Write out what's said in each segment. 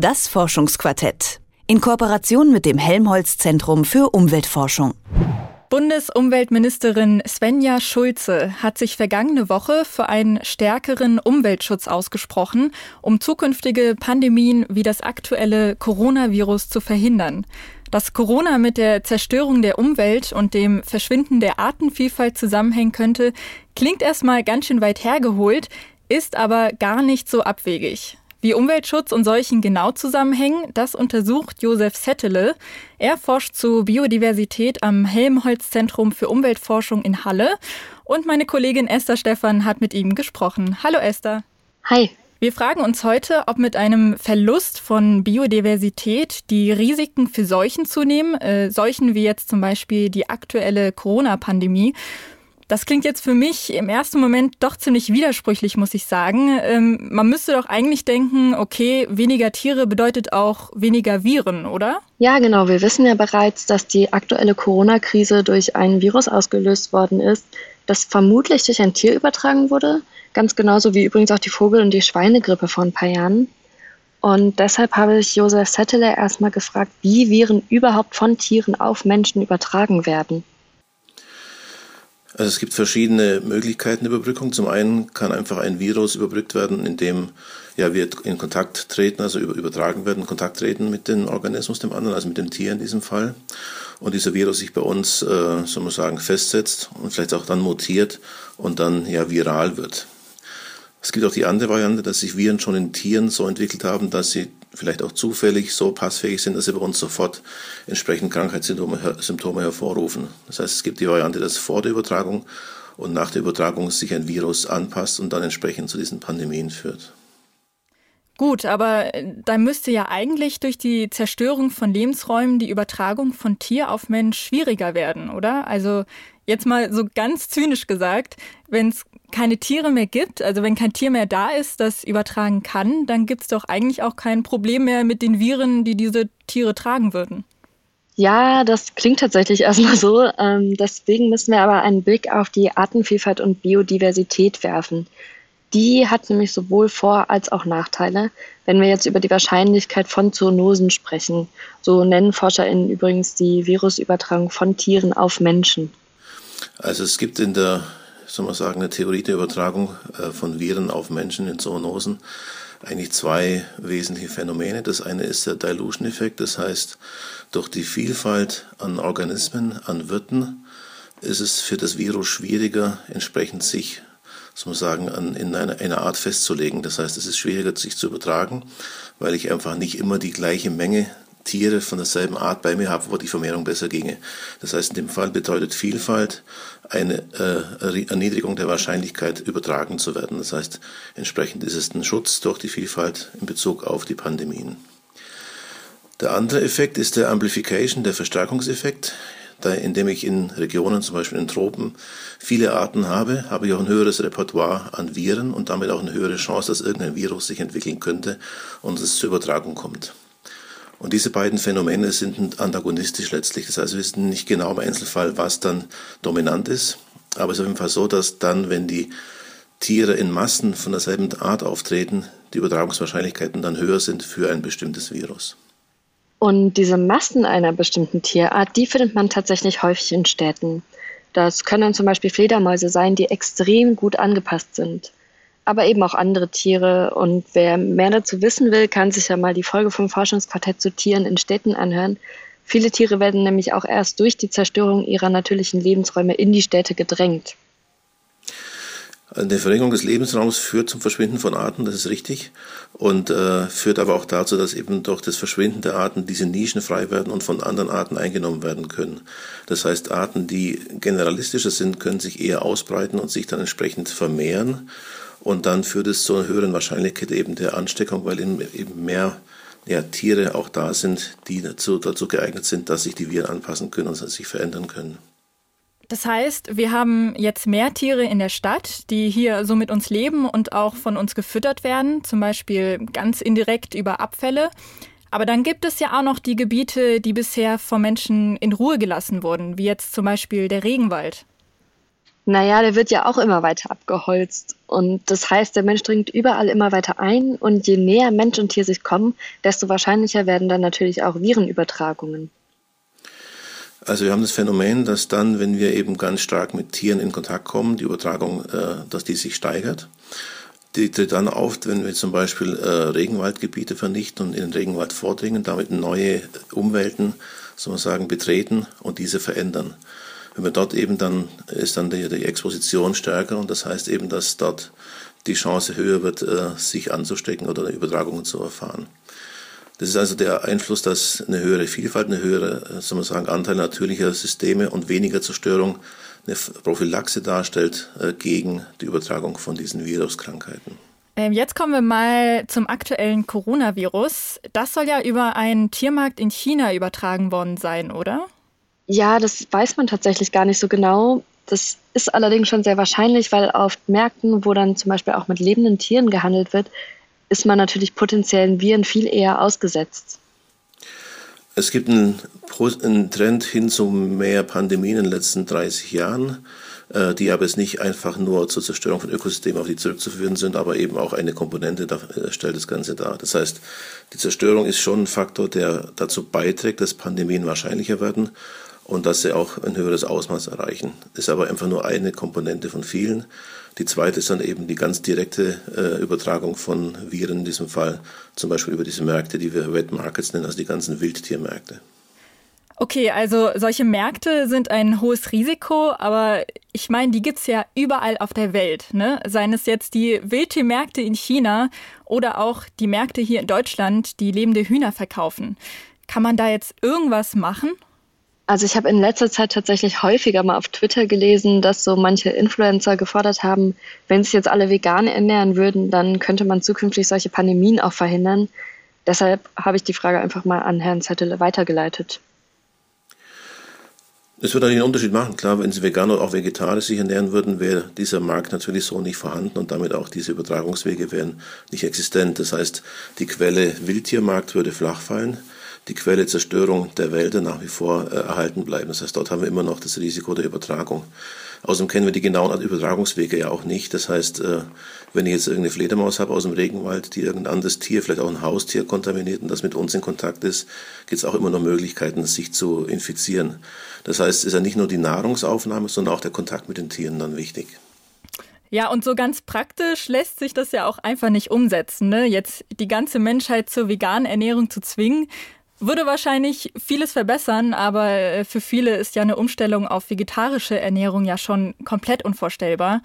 Das Forschungsquartett. In Kooperation mit dem Helmholtz Zentrum für Umweltforschung. Bundesumweltministerin Svenja Schulze hat sich vergangene Woche für einen stärkeren Umweltschutz ausgesprochen, um zukünftige Pandemien wie das aktuelle Coronavirus zu verhindern. Dass Corona mit der Zerstörung der Umwelt und dem Verschwinden der Artenvielfalt zusammenhängen könnte, klingt erstmal ganz schön weit hergeholt, ist aber gar nicht so abwegig. Wie Umweltschutz und Seuchen genau zusammenhängen, das untersucht Josef Settele. Er forscht zu Biodiversität am Helmholtz-Zentrum für Umweltforschung in Halle. Und meine Kollegin Esther Stephan hat mit ihm gesprochen. Hallo Esther. Hi. Wir fragen uns heute, ob mit einem Verlust von Biodiversität die Risiken für Seuchen zunehmen, äh, Seuchen wie jetzt zum Beispiel die aktuelle Corona-Pandemie. Das klingt jetzt für mich im ersten Moment doch ziemlich widersprüchlich, muss ich sagen. Ähm, man müsste doch eigentlich denken, okay, weniger Tiere bedeutet auch weniger Viren, oder? Ja, genau. Wir wissen ja bereits, dass die aktuelle Corona-Krise durch ein Virus ausgelöst worden ist, das vermutlich durch ein Tier übertragen wurde. Ganz genauso wie übrigens auch die Vogel- und die Schweinegrippe vor ein paar Jahren. Und deshalb habe ich Josef Settler erstmal gefragt, wie Viren überhaupt von Tieren auf Menschen übertragen werden. Also es gibt verschiedene Möglichkeiten der Überbrückung. Zum einen kann einfach ein Virus überbrückt werden, indem ja, wir in Kontakt treten, also übertragen werden, in Kontakt treten mit dem Organismus, dem anderen, also mit dem Tier in diesem Fall. Und dieser Virus sich bei uns, äh, soll man sagen, festsetzt und vielleicht auch dann mutiert und dann ja viral wird. Es gibt auch die andere Variante, dass sich Viren schon in Tieren so entwickelt haben, dass sie vielleicht auch zufällig so passfähig sind, dass sie bei uns sofort entsprechend Krankheitssymptome Symptome hervorrufen. Das heißt, es gibt die Variante, dass vor der Übertragung und nach der Übertragung sich ein Virus anpasst und dann entsprechend zu diesen Pandemien führt. Gut, aber äh, da müsste ja eigentlich durch die Zerstörung von Lebensräumen die Übertragung von Tier auf Mensch schwieriger werden, oder? Also jetzt mal so ganz zynisch gesagt, wenn es keine Tiere mehr gibt, also wenn kein Tier mehr da ist, das übertragen kann, dann gibt es doch eigentlich auch kein Problem mehr mit den Viren, die diese Tiere tragen würden. Ja, das klingt tatsächlich erstmal so. Ähm, deswegen müssen wir aber einen Blick auf die Artenvielfalt und Biodiversität werfen. Die hat nämlich sowohl Vor- als auch Nachteile, wenn wir jetzt über die Wahrscheinlichkeit von Zoonosen sprechen. So nennen ForscherInnen übrigens die Virusübertragung von Tieren auf Menschen. Also es gibt in der, soll man sagen, eine Theorie der Übertragung äh, von Viren auf Menschen in Zoonosen eigentlich zwei wesentliche Phänomene. Das eine ist der Dilution-Effekt, das heißt, durch die Vielfalt an Organismen, an Wirten, ist es für das Virus schwieriger, entsprechend sich soll man sagen, an, in einer, einer Art festzulegen. Das heißt, es ist schwieriger, sich zu übertragen, weil ich einfach nicht immer die gleiche Menge Tiere von derselben Art bei mir habe, wo die Vermehrung besser ginge. Das heißt, in dem Fall bedeutet Vielfalt eine äh, Erniedrigung der Wahrscheinlichkeit, übertragen zu werden. Das heißt, entsprechend ist es ein Schutz durch die Vielfalt in Bezug auf die Pandemien. Der andere Effekt ist der Amplification, der Verstärkungseffekt da, indem ich in Regionen, zum Beispiel in Tropen, viele Arten habe, habe ich auch ein höheres Repertoire an Viren und damit auch eine höhere Chance, dass irgendein Virus sich entwickeln könnte und es zur Übertragung kommt. Und diese beiden Phänomene sind antagonistisch letztlich. Das heißt, wir wissen nicht genau im Einzelfall, was dann dominant ist. Aber es ist auf jeden Fall so, dass dann, wenn die Tiere in Massen von derselben Art auftreten, die Übertragungswahrscheinlichkeiten dann höher sind für ein bestimmtes Virus. Und diese Massen einer bestimmten Tierart, die findet man tatsächlich häufig in Städten. Das können zum Beispiel Fledermäuse sein, die extrem gut angepasst sind. Aber eben auch andere Tiere. Und wer mehr dazu wissen will, kann sich ja mal die Folge vom Forschungsquartett zu Tieren in Städten anhören. Viele Tiere werden nämlich auch erst durch die Zerstörung ihrer natürlichen Lebensräume in die Städte gedrängt. Eine Verringerung des Lebensraums führt zum Verschwinden von Arten, das ist richtig, und äh, führt aber auch dazu, dass eben durch das Verschwinden der Arten diese Nischen frei werden und von anderen Arten eingenommen werden können. Das heißt, Arten, die generalistischer sind, können sich eher ausbreiten und sich dann entsprechend vermehren. Und dann führt es zu einer höheren Wahrscheinlichkeit eben der Ansteckung, weil eben mehr ja, Tiere auch da sind, die dazu, dazu geeignet sind, dass sich die Viren anpassen können und sich verändern können. Das heißt, wir haben jetzt mehr Tiere in der Stadt, die hier so mit uns leben und auch von uns gefüttert werden, zum Beispiel ganz indirekt über Abfälle. Aber dann gibt es ja auch noch die Gebiete, die bisher vom Menschen in Ruhe gelassen wurden, wie jetzt zum Beispiel der Regenwald. Naja, der wird ja auch immer weiter abgeholzt. Und das heißt, der Mensch dringt überall immer weiter ein. Und je näher Mensch und Tier sich kommen, desto wahrscheinlicher werden dann natürlich auch Virenübertragungen. Also wir haben das Phänomen, dass dann, wenn wir eben ganz stark mit Tieren in Kontakt kommen, die Übertragung, äh, dass die sich steigert. Die tritt dann auf, wenn wir zum Beispiel äh, Regenwaldgebiete vernichten und in den Regenwald vordringen, damit neue Umwelten, soll man sagen, betreten und diese verändern. Wenn wir dort eben dann, ist dann die, die Exposition stärker und das heißt eben, dass dort die Chance höher wird, äh, sich anzustecken oder Übertragungen zu erfahren. Das ist also der Einfluss, dass eine höhere Vielfalt, eine höhere, äh, soll man sagen, Anteil natürlicher Systeme und weniger Zerstörung eine Prophylaxe darstellt äh, gegen die Übertragung von diesen Viruskrankheiten. Ähm, jetzt kommen wir mal zum aktuellen Coronavirus. Das soll ja über einen Tiermarkt in China übertragen worden sein, oder? Ja, das weiß man tatsächlich gar nicht so genau. Das ist allerdings schon sehr wahrscheinlich, weil auf Märkten, wo dann zum Beispiel auch mit lebenden Tieren gehandelt wird, ist man natürlich potenziellen Viren viel eher ausgesetzt. Es gibt einen, einen, Trend hin zu mehr Pandemien in den letzten 30 Jahren, äh, die aber jetzt nicht einfach nur zur Zerstörung von Ökosystemen auf die zurückzuführen sind, aber eben auch eine Komponente da, äh, stellt das Ganze dar. Das heißt, die Zerstörung ist schon ein Faktor, der dazu beiträgt, dass Pandemien wahrscheinlicher werden und dass sie auch ein höheres Ausmaß erreichen. Ist aber einfach nur eine Komponente von vielen. Die zweite ist dann eben die ganz direkte äh, Übertragung von Viren, in diesem Fall zum Beispiel über diese Märkte, die wir Wet Markets nennen, also die ganzen Wildtiermärkte. Okay, also solche Märkte sind ein hohes Risiko, aber ich meine, die gibt es ja überall auf der Welt. Ne? Seien es jetzt die Wildtiermärkte in China oder auch die Märkte hier in Deutschland, die lebende Hühner verkaufen. Kann man da jetzt irgendwas machen? Also ich habe in letzter Zeit tatsächlich häufiger mal auf Twitter gelesen, dass so manche Influencer gefordert haben, wenn sich jetzt alle vegan ernähren würden, dann könnte man zukünftig solche Pandemien auch verhindern. Deshalb habe ich die Frage einfach mal an Herrn Zettele weitergeleitet. Es würde einen Unterschied machen. Klar, wenn Sie vegan oder auch vegetarisch sich ernähren würden, wäre dieser Markt natürlich so nicht vorhanden und damit auch diese Übertragungswege wären nicht existent. Das heißt, die Quelle Wildtiermarkt würde flach fallen die Quelle Zerstörung der Wälder nach wie vor äh, erhalten bleiben. Das heißt, dort haben wir immer noch das Risiko der Übertragung. Außerdem kennen wir die genauen Übertragungswege ja auch nicht. Das heißt, äh, wenn ich jetzt irgendeine Fledermaus habe aus dem Regenwald, die irgendein anderes Tier, vielleicht auch ein Haustier kontaminiert und das mit uns in Kontakt ist, gibt es auch immer noch Möglichkeiten, sich zu infizieren. Das heißt, es ist ja nicht nur die Nahrungsaufnahme, sondern auch der Kontakt mit den Tieren dann wichtig. Ja, und so ganz praktisch lässt sich das ja auch einfach nicht umsetzen. Ne? Jetzt die ganze Menschheit zur veganen Ernährung zu zwingen, würde wahrscheinlich vieles verbessern, aber äh, für viele ist ja eine Umstellung auf vegetarische Ernährung ja schon komplett unvorstellbar.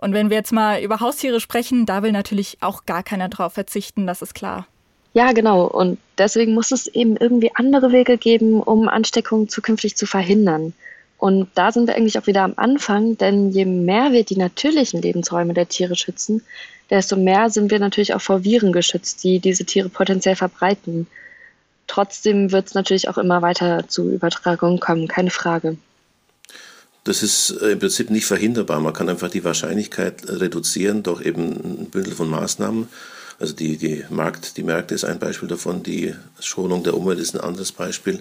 Und wenn wir jetzt mal über Haustiere sprechen, da will natürlich auch gar keiner drauf verzichten, das ist klar. Ja, genau. Und deswegen muss es eben irgendwie andere Wege geben, um Ansteckungen zukünftig zu verhindern. Und da sind wir eigentlich auch wieder am Anfang, denn je mehr wir die natürlichen Lebensräume der Tiere schützen, desto mehr sind wir natürlich auch vor Viren geschützt, die diese Tiere potenziell verbreiten. Trotzdem wird es natürlich auch immer weiter zu Übertragungen kommen, keine Frage. Das ist äh, im Prinzip nicht verhinderbar. Man kann einfach die Wahrscheinlichkeit reduzieren durch eben ein Bündel von Maßnahmen. Also die, die, Markt, die Märkte ist ein Beispiel davon, die Schonung der Umwelt ist ein anderes Beispiel.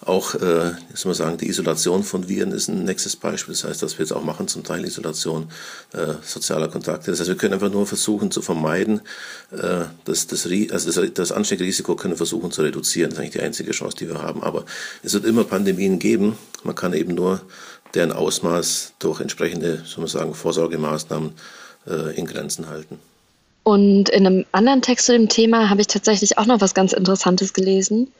Auch, äh, soll man sagen, die Isolation von Viren ist ein nächstes Beispiel. Das heißt, dass wir jetzt auch machen, zum Teil Isolation äh, sozialer Kontakte. Das heißt, wir können einfach nur versuchen zu vermeiden, äh, dass das, also das, das Ansteckrisiko können wir versuchen zu reduzieren. Das ist eigentlich die einzige Chance, die wir haben. Aber es wird immer Pandemien geben. Man kann eben nur deren Ausmaß durch entsprechende, soll man sagen, Vorsorgemaßnahmen äh, in Grenzen halten. Und in einem anderen Text zu dem Thema habe ich tatsächlich auch noch was ganz Interessantes gelesen.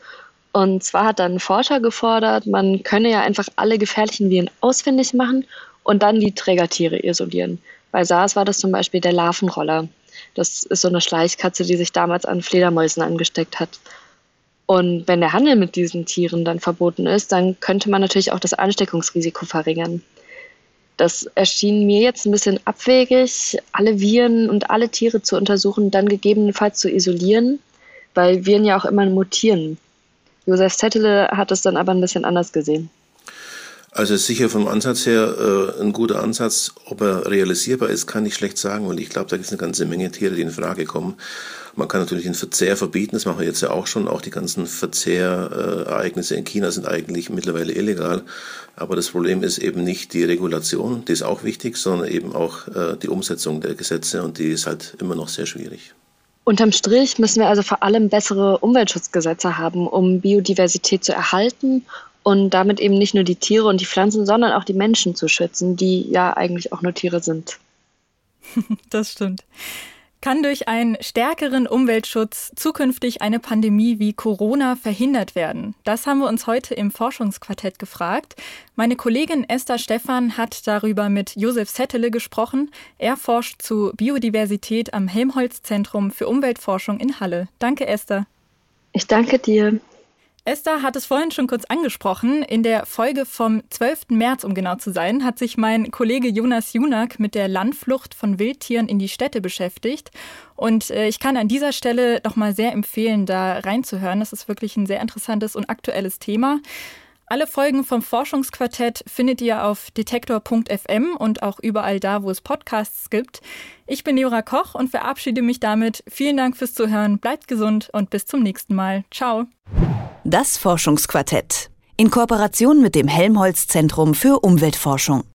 Und zwar hat dann ein Forscher gefordert, man könne ja einfach alle gefährlichen Viren ausfindig machen und dann die Trägertiere isolieren. Bei SARS war das zum Beispiel der Larvenroller. Das ist so eine Schleichkatze, die sich damals an Fledermäusen angesteckt hat. Und wenn der Handel mit diesen Tieren dann verboten ist, dann könnte man natürlich auch das Ansteckungsrisiko verringern. Das erschien mir jetzt ein bisschen abwegig, alle Viren und alle Tiere zu untersuchen, dann gegebenenfalls zu isolieren, weil Viren ja auch immer mutieren. Josef Zettele hat es dann aber ein bisschen anders gesehen. Also sicher vom Ansatz her äh, ein guter Ansatz. Ob er realisierbar ist, kann ich schlecht sagen, weil ich glaube, da gibt es eine ganze Menge Tiere, die in Frage kommen. Man kann natürlich den Verzehr verbieten, das machen wir jetzt ja auch schon. Auch die ganzen Verzehrereignisse in China sind eigentlich mittlerweile illegal. Aber das Problem ist eben nicht die Regulation, die ist auch wichtig, sondern eben auch äh, die Umsetzung der Gesetze und die ist halt immer noch sehr schwierig. Unterm Strich müssen wir also vor allem bessere Umweltschutzgesetze haben, um Biodiversität zu erhalten und damit eben nicht nur die Tiere und die Pflanzen, sondern auch die Menschen zu schützen, die ja eigentlich auch nur Tiere sind. Das stimmt. Kann durch einen stärkeren Umweltschutz zukünftig eine Pandemie wie Corona verhindert werden? Das haben wir uns heute im Forschungsquartett gefragt. Meine Kollegin Esther Stephan hat darüber mit Josef Settele gesprochen. Er forscht zu Biodiversität am Helmholtz-Zentrum für Umweltforschung in Halle. Danke, Esther. Ich danke dir. Esther hat es vorhin schon kurz angesprochen. In der Folge vom 12. März, um genau zu sein, hat sich mein Kollege Jonas Junak mit der Landflucht von Wildtieren in die Städte beschäftigt. Und äh, ich kann an dieser Stelle nochmal sehr empfehlen, da reinzuhören. Das ist wirklich ein sehr interessantes und aktuelles Thema. Alle Folgen vom Forschungsquartett findet ihr auf detektor.fm und auch überall da, wo es Podcasts gibt. Ich bin Leora Koch und verabschiede mich damit. Vielen Dank fürs Zuhören, bleibt gesund und bis zum nächsten Mal. Ciao. Das Forschungsquartett in Kooperation mit dem Helmholtz Zentrum für Umweltforschung.